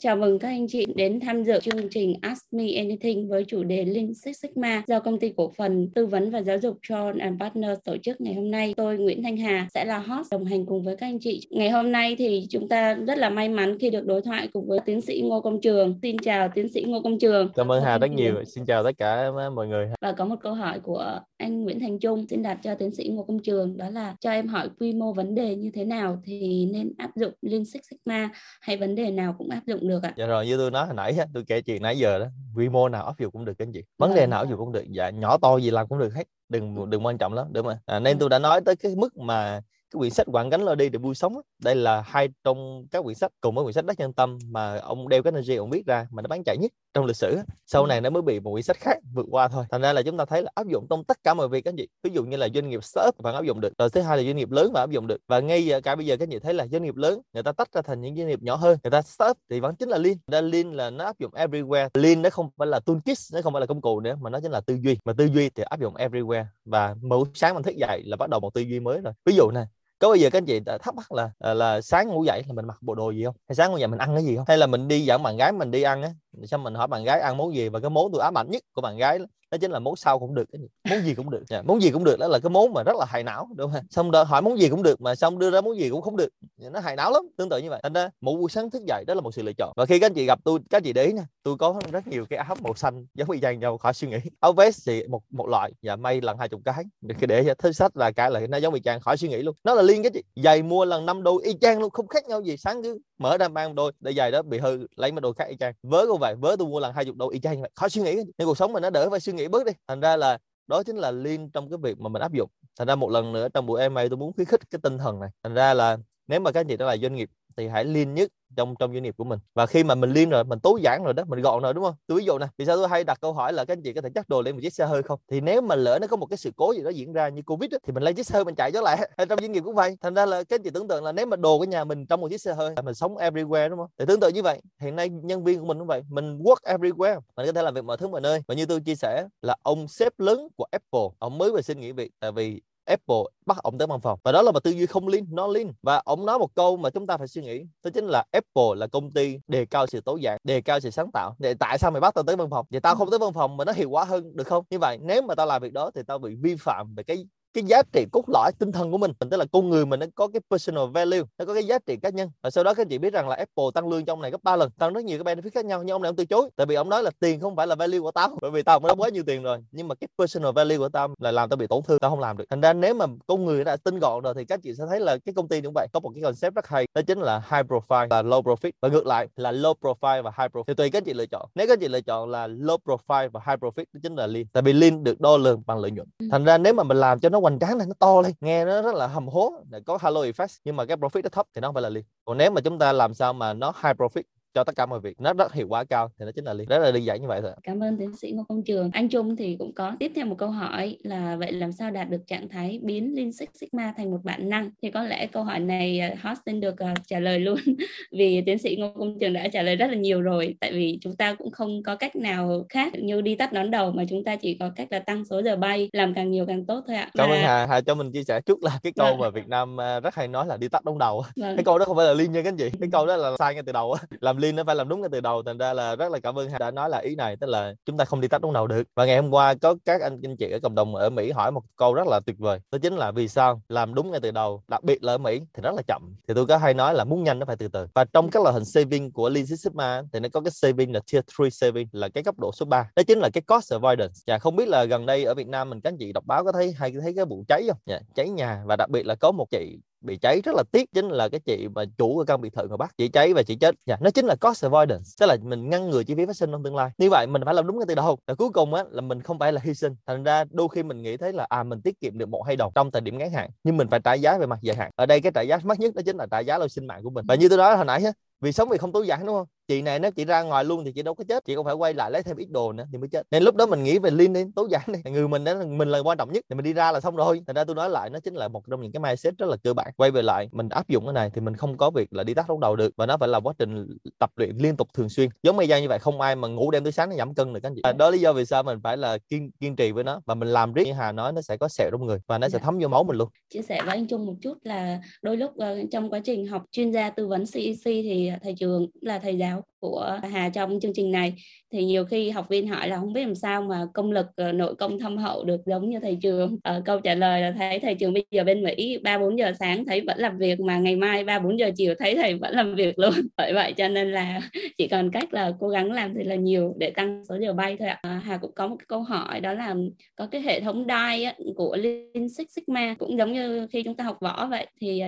Chào mừng các anh chị đến tham dự chương trình Ask Me Anything với chủ đề Lean Six Sigma do công ty cổ phần tư vấn và giáo dục John and Partners tổ chức ngày hôm nay. Tôi Nguyễn Thanh Hà sẽ là host đồng hành cùng với các anh chị. Ngày hôm nay thì chúng ta rất là may mắn khi được đối thoại cùng với tiến sĩ Ngô Công Trường. Xin chào tiến sĩ Ngô Công Trường. Cảm ơn Hà rất nhiều. Xin chào tất cả mọi người. Và có một câu hỏi của anh Nguyễn Thành Trung xin đặt cho tiến sĩ Ngô Công Trường đó là cho em hỏi quy mô vấn đề như thế nào thì nên áp dụng Lean Six Sigma hay vấn đề nào cũng áp dụng được ạ? Dạ rồi như tôi nói hồi nãy tôi kể chuyện nãy giờ đó quy mô nào áp dụng cũng được cái gì vấn đề vâng. nào áp dụng cũng được. Dạ nhỏ to gì làm cũng được hết đừng đừng quan trọng lắm đúng không à, nên tôi đã nói tới cái mức mà cái quyển sách quảng gánh lo đi để vui sống đây là hai trong các quyển sách cùng với quyển sách đất nhân tâm mà ông đeo cái energy ông viết ra mà nó bán chạy nhất trong lịch sử sau này nó mới bị một quyển sách khác vượt qua thôi. Thành ra là chúng ta thấy là áp dụng trong tất cả mọi việc các chị. Ví dụ như là doanh nghiệp startup và áp dụng được. Rồi thứ hai là doanh nghiệp lớn và áp dụng được. Và ngay cả bây giờ các chị thấy là doanh nghiệp lớn người ta tách ra thành những doanh nghiệp nhỏ hơn. Người ta startup thì vẫn chính là lean. Đa lean là nó áp dụng everywhere. Lean nó không phải là toolkit nó không phải là công cụ nữa mà nó chính là tư duy. Mà tư duy thì áp dụng everywhere. Và mỗi sáng mình thức dậy là bắt đầu một tư duy mới rồi. Ví dụ này có bây giờ các anh chị à, thắc mắc là à, là sáng ngủ dậy là mình mặc bộ đồ gì không? Hay sáng ngủ dậy mình ăn cái gì không? Hay là mình đi dẫn bạn gái mình đi ăn á? Xong mình hỏi bạn gái ăn món gì và cái món tôi ám ảnh nhất của bạn gái đó chính là món sau cũng được món gì cũng được yeah. món gì cũng được đó là cái món mà rất là hài não, đúng không xong đó hỏi món gì cũng được mà xong đưa ra món gì cũng không được. Nó hài não lắm, tương tự như vậy. Thành ra mỗi buổi sáng thức dậy đó là một sự lựa chọn. Và khi các anh chị gặp tôi, các anh chị để ý nha, tôi có rất nhiều cái áo màu xanh giống y chang nhau, khỏi suy nghĩ. Áo vest thì một một loại và may lần hai chục cái. Cái để cho thứ sách là cái là nó giống y chang, khỏi suy nghĩ luôn. Nó là liên cái chị giày mua lần năm đôi y chang luôn, không khác nhau gì. Sáng cứ mở ra mang đôi, để giày đó bị hư, lấy mấy đôi khác y chang. Vớ cũng vậy vớ tôi mua lần hai chục đôi y chang vậy. Khỏi suy nghĩ nên cuộc sống mình nó đỡ phải suy nghĩ nghĩ bớt đi. Thành ra là đó chính là liên trong cái việc mà mình áp dụng. Thành ra một lần nữa trong buổi em này tôi muốn khuyến khích cái tinh thần này. Thành ra là nếu mà các anh chị đó là doanh nghiệp thì hãy liên nhất trong trong doanh nghiệp của mình. Và khi mà mình liên rồi mình tối giản rồi đó mình gọn rồi đúng không? Tôi ví dụ này vì sao tôi hay đặt câu hỏi là các anh chị có thể chắc đồ lên một chiếc xe hơi không? Thì nếu mà lỡ nó có một cái sự cố gì đó diễn ra như covid á, thì mình lấy chiếc xe hơi mình chạy trở lại hay trong doanh nghiệp cũng vậy. Thành ra là các anh chị tưởng tượng là nếu mà đồ của nhà mình trong một chiếc xe hơi mình sống everywhere đúng không? Thì tương tự như vậy. Hiện nay nhân viên của mình cũng vậy mình work everywhere. Mình có thể làm việc mọi thứ mọi nơi. Và như tôi chia sẻ là ông sếp lớn của Apple ông mới về xin nghỉ việc tại vì Apple bắt ông tới văn phòng. Và đó là một tư duy không liên nó liên và ông nói một câu mà chúng ta phải suy nghĩ, đó chính là Apple là công ty đề cao sự tối giản đề cao sự sáng tạo. Vậy tại sao mày bắt tao tới văn phòng? Vậy tao không tới văn phòng mà nó hiệu quả hơn được không? Như vậy, nếu mà tao làm việc đó thì tao bị vi phạm về cái cái giá trị cốt lõi tinh thần của mình tức là con người mình nó có cái personal value nó có cái giá trị cá nhân. Và sau đó các chị biết rằng là Apple tăng lương trong này gấp 3 lần tăng rất nhiều cái benefit khác nhau nhưng ông này ông từ chối. Tại vì ông nói là tiền không phải là value của tao bởi vì tao cũng đã quá nhiều tiền rồi. Nhưng mà cái personal value của tao là làm tao bị tổn thương tao không làm được. Thành ra nếu mà con người đã tinh gọn rồi thì các chị sẽ thấy là cái công ty cũng vậy có một cái concept rất hay đó chính là high profile và low profit. Và ngược lại là low profile và high profit. Thì tùy các chị lựa chọn. Nếu các chị lựa chọn là low profile và high profit đó chính là lean. Tại vì lean được đo lường bằng lợi nhuận. Ừ. thành ra nếu mà mình làm cho nó hoành tráng lên, nó to lên. Nghe nó rất là hầm hố để có halo effect nhưng mà cái profit nó thấp thì nó không phải là lean còn nếu mà chúng ta làm sao mà nó high profit? Cho tất cả mọi việc. Nó rất hiệu quả cao thì nó chính là liên rất là đơn giản như vậy thôi cảm ơn tiến sĩ ngô công trường. Anh trung thì cũng có tiếp theo một câu hỏi là vậy làm sao đạt được trạng thái biến Lean Six Sigma thành một bản năng? Thì có lẽ câu hỏi này à, host xin được uh, trả lời luôn vì tiến sĩ ngô công trường đã trả lời rất là nhiều rồi. Tại vì chúng ta cũng không có cách nào khác như đi tắt đón đầu mà chúng ta chỉ có cách là tăng số giờ bay làm càng nhiều càng tốt thôi ạ. Cảm ơn hà. Hà cho mình chia sẻ chút là cái câu vâng. mà việt nam à, rất hay nói là đi tắt đón đầu vâng. cái câu đó không phải là liên nha các anh chị. Cái câu đó là sai ngay từ đầu làm liên nó phải làm đúng ngay từ đầu, thành ra là rất là cảm ơn đã nói là ý này, tức là chúng ta không đi tắt đúng đầu được. Và ngày hôm qua có các anh anh chị ở cộng đồng ở Mỹ hỏi một câu rất là tuyệt vời, đó chính là vì sao làm đúng ngay từ đầu, đặc biệt là ở Mỹ, thì rất là chậm. Thì tôi có hay nói là muốn nhanh nó phải từ từ. Và trong các loại hình saving của Lean Six Sigma thì nó có cái saving là tier 3 saving, là cái cấp độ số 3 đó chính là cái cost avoidance. Và không biết là gần đây ở Việt Nam mình, các anh chị đọc báo có thấy, hay thấy cái vụ cháy không? Dạ, cháy nhà. Và đặc biệt là có một chị bị cháy rất là tiếc chính là cái chị mà chủ của căn biệt thự mà bắt chị cháy và chị chết. Dạ, nó chính là cost avoidance tức là mình ngăn ngừa chi phí phát sinh trong tương lai. Như vậy mình phải làm đúng ngay từ đầu. Và cuối cùng á là mình không phải là hy sinh. Thành ra đôi khi mình nghĩ thấy là à mình tiết kiệm được một hai đồng trong thời điểm ngắn hạn nhưng mình phải trả giá về mặt dài hạn. Ở đây cái trả giá mắc nhất đó chính là trả giá lâu sinh mạng của mình. Và như tôi nói hồi nãy á vì sống vì không tối giản đúng không? Chị này nếu chị ra ngoài luôn thì chị đâu có chết chị cũng phải quay lại lấy thêm ít đồ nữa thì mới chết. Nên lúc đó mình nghĩ về liên đi tối giản đi. Người mình đó mình là quan trọng nhất thì mình đi ra là xong rồi. Thành ra tôi nói lại nó chính là một trong những cái mindset rất là cơ bản. Quay về lại mình áp dụng cái này thì mình không có việc là đi tắt lúc đầu được. Và nó phải là quá trình tập luyện liên tục thường xuyên. Giống như như vậy không ai mà ngủ đêm tới sáng nó giảm cân được các anh chị. À, đó lý do vì sao mình phải là kiên kiên trì với nó. Và mình làm riết như hà nói nó sẽ có sẹo trong người. Và nó sẽ dạ. thấm vô máu mình luôn. Chia sẻ với anh trung một chút là đôi lúc uh, trong quá trình học chuyên gia tư vấn CEC thì thầy trường là thầy giáo know? Của Hà trong chương trình này. Thì nhiều khi học viên hỏi là không biết làm sao mà công lực ờ, nội công thâm hậu được giống như thầy trường. Uh, câu trả lời là thấy thầy trường bây giờ bên Mỹ ba bốn giờ sáng thấy vẫn làm việc mà ngày mai ba bốn giờ chiều thấy thầy vẫn làm việc luôn. Bởi vậy cho nên là chỉ còn cách là cố gắng làm thì là nhiều để tăng số giờ bay thôi ạ. À, Hà cũng có một cái câu hỏi đó là có cái hệ thống đai của Lean Six Sigma cũng giống như khi chúng ta học võ vậy. Thì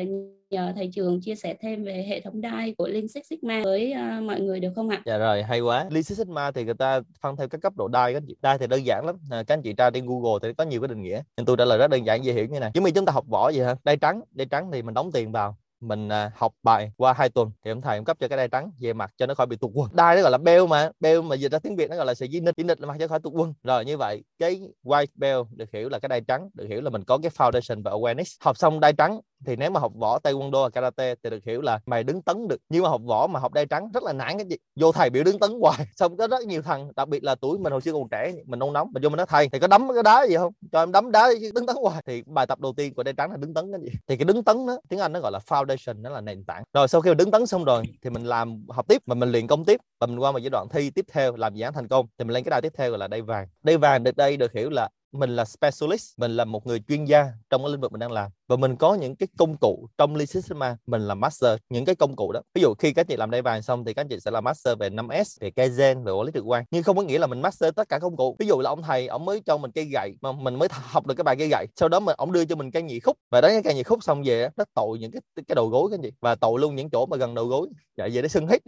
nhờ thầy trường chia sẻ thêm về hệ thống đai của Lean Six Sigma với mọi người được không ạ? Dạ rồi, hay quá. Lean Six Sigma thì người ta phân theo các cấp độ đai các chị. Đai thì đơn giản lắm. À, các anh chị tra trên Google thì có nhiều cái định nghĩa. Nhưng tôi trả lời rất đơn giản dễ hiểu như này. Giống như chúng ta học võ vậy hả? Đai trắng, đai trắng thì mình đóng tiền vào mình à, học bài qua hai tuần thì ông thầy ông cấp cho cái đai trắng về mặt cho nó khỏi bị tụt quân đai nó gọi là beo mà beo mà dịch ra tiếng việt nó gọi là sợi dây nịch dây nịch là mặt cho khỏi tụt quân rồi như vậy cái white belt được hiểu là cái đai trắng được hiểu là mình có cái foundation và awareness học xong đai trắng thì nếu mà học võ taekwondo và karate thì được hiểu là mày đứng tấn được. Nhưng mà học võ mà học đai trắng rất là nản cái gì. Vô thầy biểu đứng tấn hoài. Xong có rất nhiều thằng, đặc biệt là tuổi mình hồi xưa còn trẻ, mình nôn nóng, mình vô mình nói, thầy thì có đấm cái đá gì không? Cho em đấm đá đứng tấn hoài. Thì bài tập đầu tiên của đai trắng là đứng tấn cái gì? Thì cái đứng tấn đó, tiếng anh nó gọi là foundation, nó là nền tảng. Rồi sau khi mà đứng tấn xong rồi thì mình làm học tiếp mà mình luyện công tiếp. Và mình qua một giai đoạn thi tiếp theo làm dự án thành công thì mình lên cái đai tiếp theo gọi là đai vàng. Đai vàng được đây được hiểu là mình là specialist, mình là một người chuyên gia trong cái lĩnh vực mình đang làm. Và mình có những cái công cụ trong Lean Six Sigma mình là master, những cái công cụ đó. Ví dụ khi các chị làm đây vàng xong thì các chị sẽ là master về 5S, về Kaizen về quản lý trực quan. Nhưng không có nghĩa là mình master tất cả công cụ. Ví dụ là ông thầy, ông mới cho mình cây gậy, mà mình mới học được cái bài cây gậy. Sau đó mình ông đưa cho mình cây nhị khúc. Và đánh cái cây nhị khúc xong về nó tội những cái cái đầu gối cái gì và tội luôn những chỗ mà gần đầu gối. Chạy về để sưng hết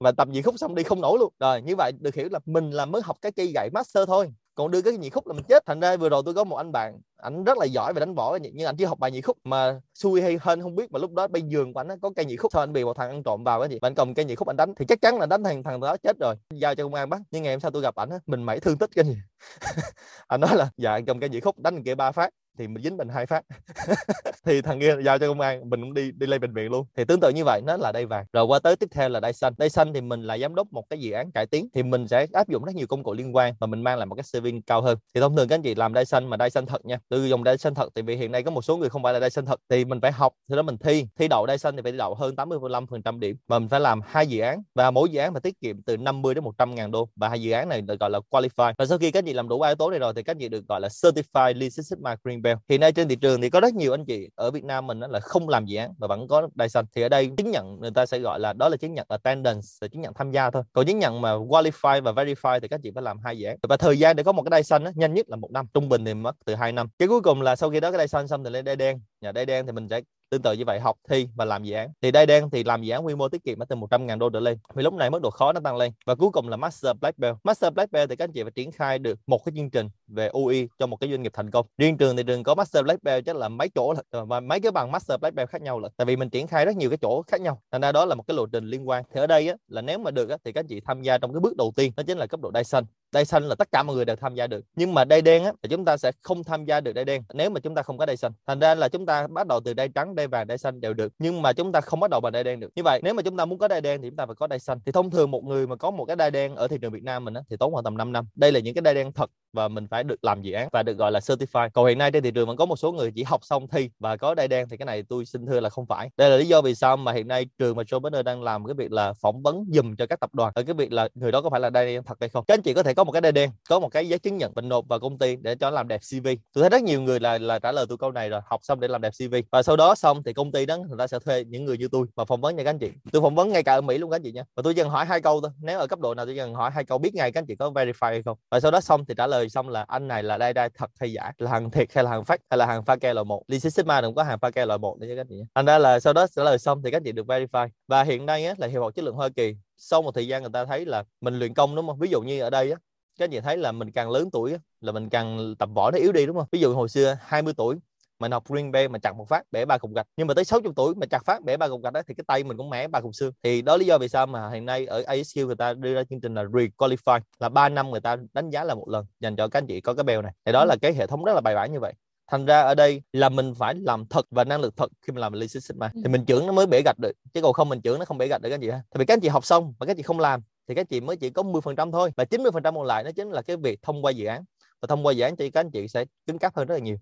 và tập nhị khúc xong đi không nổi luôn. Rồi, như vậy được hiểu là mình là mới học cái cây gậy master thôi còn đưa cái nhị khúc là mình chết. Thành ra vừa rồi tôi có một anh bạn, ảnh rất là giỏi về đánh võ nhưng anh chỉ học bài nhị khúc mà xui hay hơn không biết, mà lúc đó bên giường của anh có cây nhị khúc. Sao anh bị một thằng ăn trộm vào cái gì và anh cầm cây nhị khúc anh đánh, thì chắc chắn là đánh thằng thằng đó chết rồi. Giao cho công an bắt. Nhưng ngày hôm sau tôi gặp ảnh mình mẩy thương tích cái gì? Anh nói là dạ anh cầm cây nhị khúc, đánh kia ba phát thì mình dính mình hai phát. Thì thằng kia giao cho công an, mình cũng đi đi lên bệnh viện luôn. Thì tương tự như vậy, nó là đây vàng. Rồi qua tới tiếp theo là đây xanh đây xanh thì mình là giám đốc một cái dự án cải tiến, thì mình sẽ áp dụng rất nhiều công cụ liên quan và mình mang lại một cái CV cao hơn. Thì thông thường các anh chị làm đây xanh mà đây xanh thật nha từ dùng đây xanh thật thì vì hiện nay có một số người không phải là đây xanh thật, thì mình phải học, sau đó mình thi. Thi đậu đây xanh thì phải đậu hơn 85 phần trăm điểm, mà mình phải làm hai dự án, và mỗi dự án mà tiết kiệm từ 50 đến 100 ngàn đô. Và hai dự án này được gọi là qualify. Và sau khi các anh chị làm đủ ba yếu tố này rồi, thì các anh chị được gọi là certified Lean Six Sigma Green Belt hiện nay trên thị trường thì có rất nhiều anh chị ở Việt Nam mình là không làm dự án mà vẫn có đai xanh thì ở đây chứng nhận người ta sẽ gọi là đó là chứng nhận attendance là chứng nhận tham gia thôi. Còn chứng nhận mà qualify và verify thì các chị phải làm hai dự án. Và thời gian để có một cái đai xanh đó, nhanh nhất là một năm. Trung bình thì mất từ 2 năm. Cái cuối cùng là sau khi đó cái đai xanh xong thì lên đai đen. Nhà đai đen thì mình sẽ tương tự như vậy học thi và làm dự án. Thì đây đen thì làm dự án quy mô tiết kiệm ở từ 100 ngàn đô trở lên. Vì lúc này mức độ khó nó tăng lên. Và cuối cùng là Master Black Belt. Master Black Belt thì các anh chị phải triển khai được một cái chương trình về UI cho một cái doanh nghiệp thành công. Riêng trường thì trường có Master Black Belt chắc là mấy chỗ là, ờ, và mấy cái bằng Master Black Belt khác nhau là tại vì mình triển khai rất nhiều cái chỗ khác nhau. Thành ra đó là một cái lộ trình liên quan. Thì ở đây á, là nếu mà được á, thì các anh chị tham gia trong cái bước đầu tiên đó chính là cấp độ đai xanh đai xanh là tất cả mọi người đều tham gia được. Nhưng mà đai đen á thì chúng ta sẽ không tham gia được đai đen nếu mà chúng ta không có đai xanh. Thành ra là chúng ta bắt đầu từ đai trắng đai vàng đai xanh đều được. Nhưng mà chúng ta không bắt đầu bằng đai đen được. Như vậy nếu mà chúng ta muốn có đai đen thì chúng ta phải có đai xanh. Thì thông thường một người mà có một cái đai đen ở thị trường Việt Nam mình á, thì tốn khoảng tầm 5 năm. Đây là những cái đai đen thật và mình phải được làm dự án và được gọi là certified. Còn hiện nay trên thị trường vẫn có một số người chỉ học xong thi và có đai đen thì cái này tôi xin thưa là không phải. Đây là lý do vì sao mà hiện nay trường mà Joe đang làm cái việc là phỏng vấn dùm cho các tập đoàn ở cái việc là người đó có phải là đai đen thật hay không. Các anh chị có thể có một cái đai đen có một cái giấy chứng nhận mình nộp vào công ty để cho nó làm đẹp CV tôi thấy rất nhiều người là là trả lời tôi câu này rồi học xong để làm đẹp CV và sau đó xong thì công ty đó người ta sẽ thuê những người như tôi mà phỏng vấn nha các anh chị. Tôi phỏng vấn ngay cả ở Mỹ luôn các anh chị nha. Và tôi chỉ cần hỏi hai câu thôi. Nếu ở cấp độ nào tôi chỉ cần hỏi hai câu biết ngay các anh chị có verify hay không. Và sau đó xong thì trả lời xong là anh này là đây đây thật hay giả là hàng thiệt hay là hàng fake hay là hàng pha ke loại một. Lisa Sigma cũng có hàng pha ke loại một để các anh chị thành ra là sau đó trả lời xong thì các anh chị được verify. Và hiện nay á, là hiệp hội chất lượng Hoa Kỳ sau một thời gian người ta thấy là mình luyện công đúng không? Ví dụ như ở đây á, các anh chị thấy là mình càng lớn tuổi là mình càng tập võ nó yếu đi đúng không? Ví dụ hồi xưa 20 tuổi mình học green bay mà chặt một phát bể ba cục gạch. Nhưng mà tới 60 tuổi mà chặt phát bể ba cục gạch đó thì cái tay mình cũng mẻ ba cục xương. Thì đó lý do vì sao mà hiện nay ở ASQ người ta đưa ra chương trình là requalify là 3 năm người ta đánh giá là một lần dành cho các anh chị có cái bèo này. Thì đó là cái hệ thống rất là bài bản như vậy. Thành ra ở đây là mình phải làm thật và năng lực thật khi mình làm Lean Six Sigma. Thì mình trưởng nó mới bể gạch được chứ còn không mình trưởng nó không bể gạch được các anh chị ha. Tại vì các anh chị học xong mà các anh chị không làm thì các chị mới chỉ có 10% thôi, và 90% còn lại nó chính là cái việc thông qua dự án. Và thông qua dự án thì các anh chị sẽ cứng cáp hơn rất là nhiều.